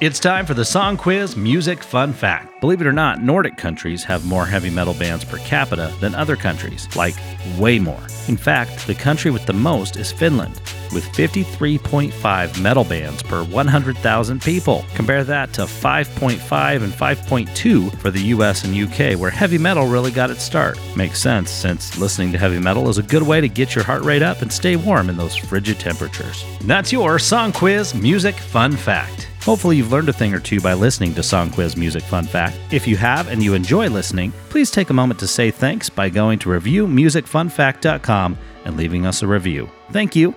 It's time for the Song Quiz Music Fun Fact. Believe it or not, Nordic countries have more heavy metal bands per capita than other countries, like way more. In fact, the country with the most is Finland, with 53.5 metal bands per 100,000 people. Compare that to 5.5 and 5.2 for the US and UK, where heavy metal really got its start. Makes sense, since listening to heavy metal is a good way to get your heart rate up and stay warm in those frigid temperatures. That's your Song Quiz Music Fun Fact. Hopefully, you've learned a thing or two by listening to Song Quiz Music Fun Fact. If you have and you enjoy listening, please take a moment to say thanks by going to reviewmusicfunfact.com and leaving us a review. Thank you.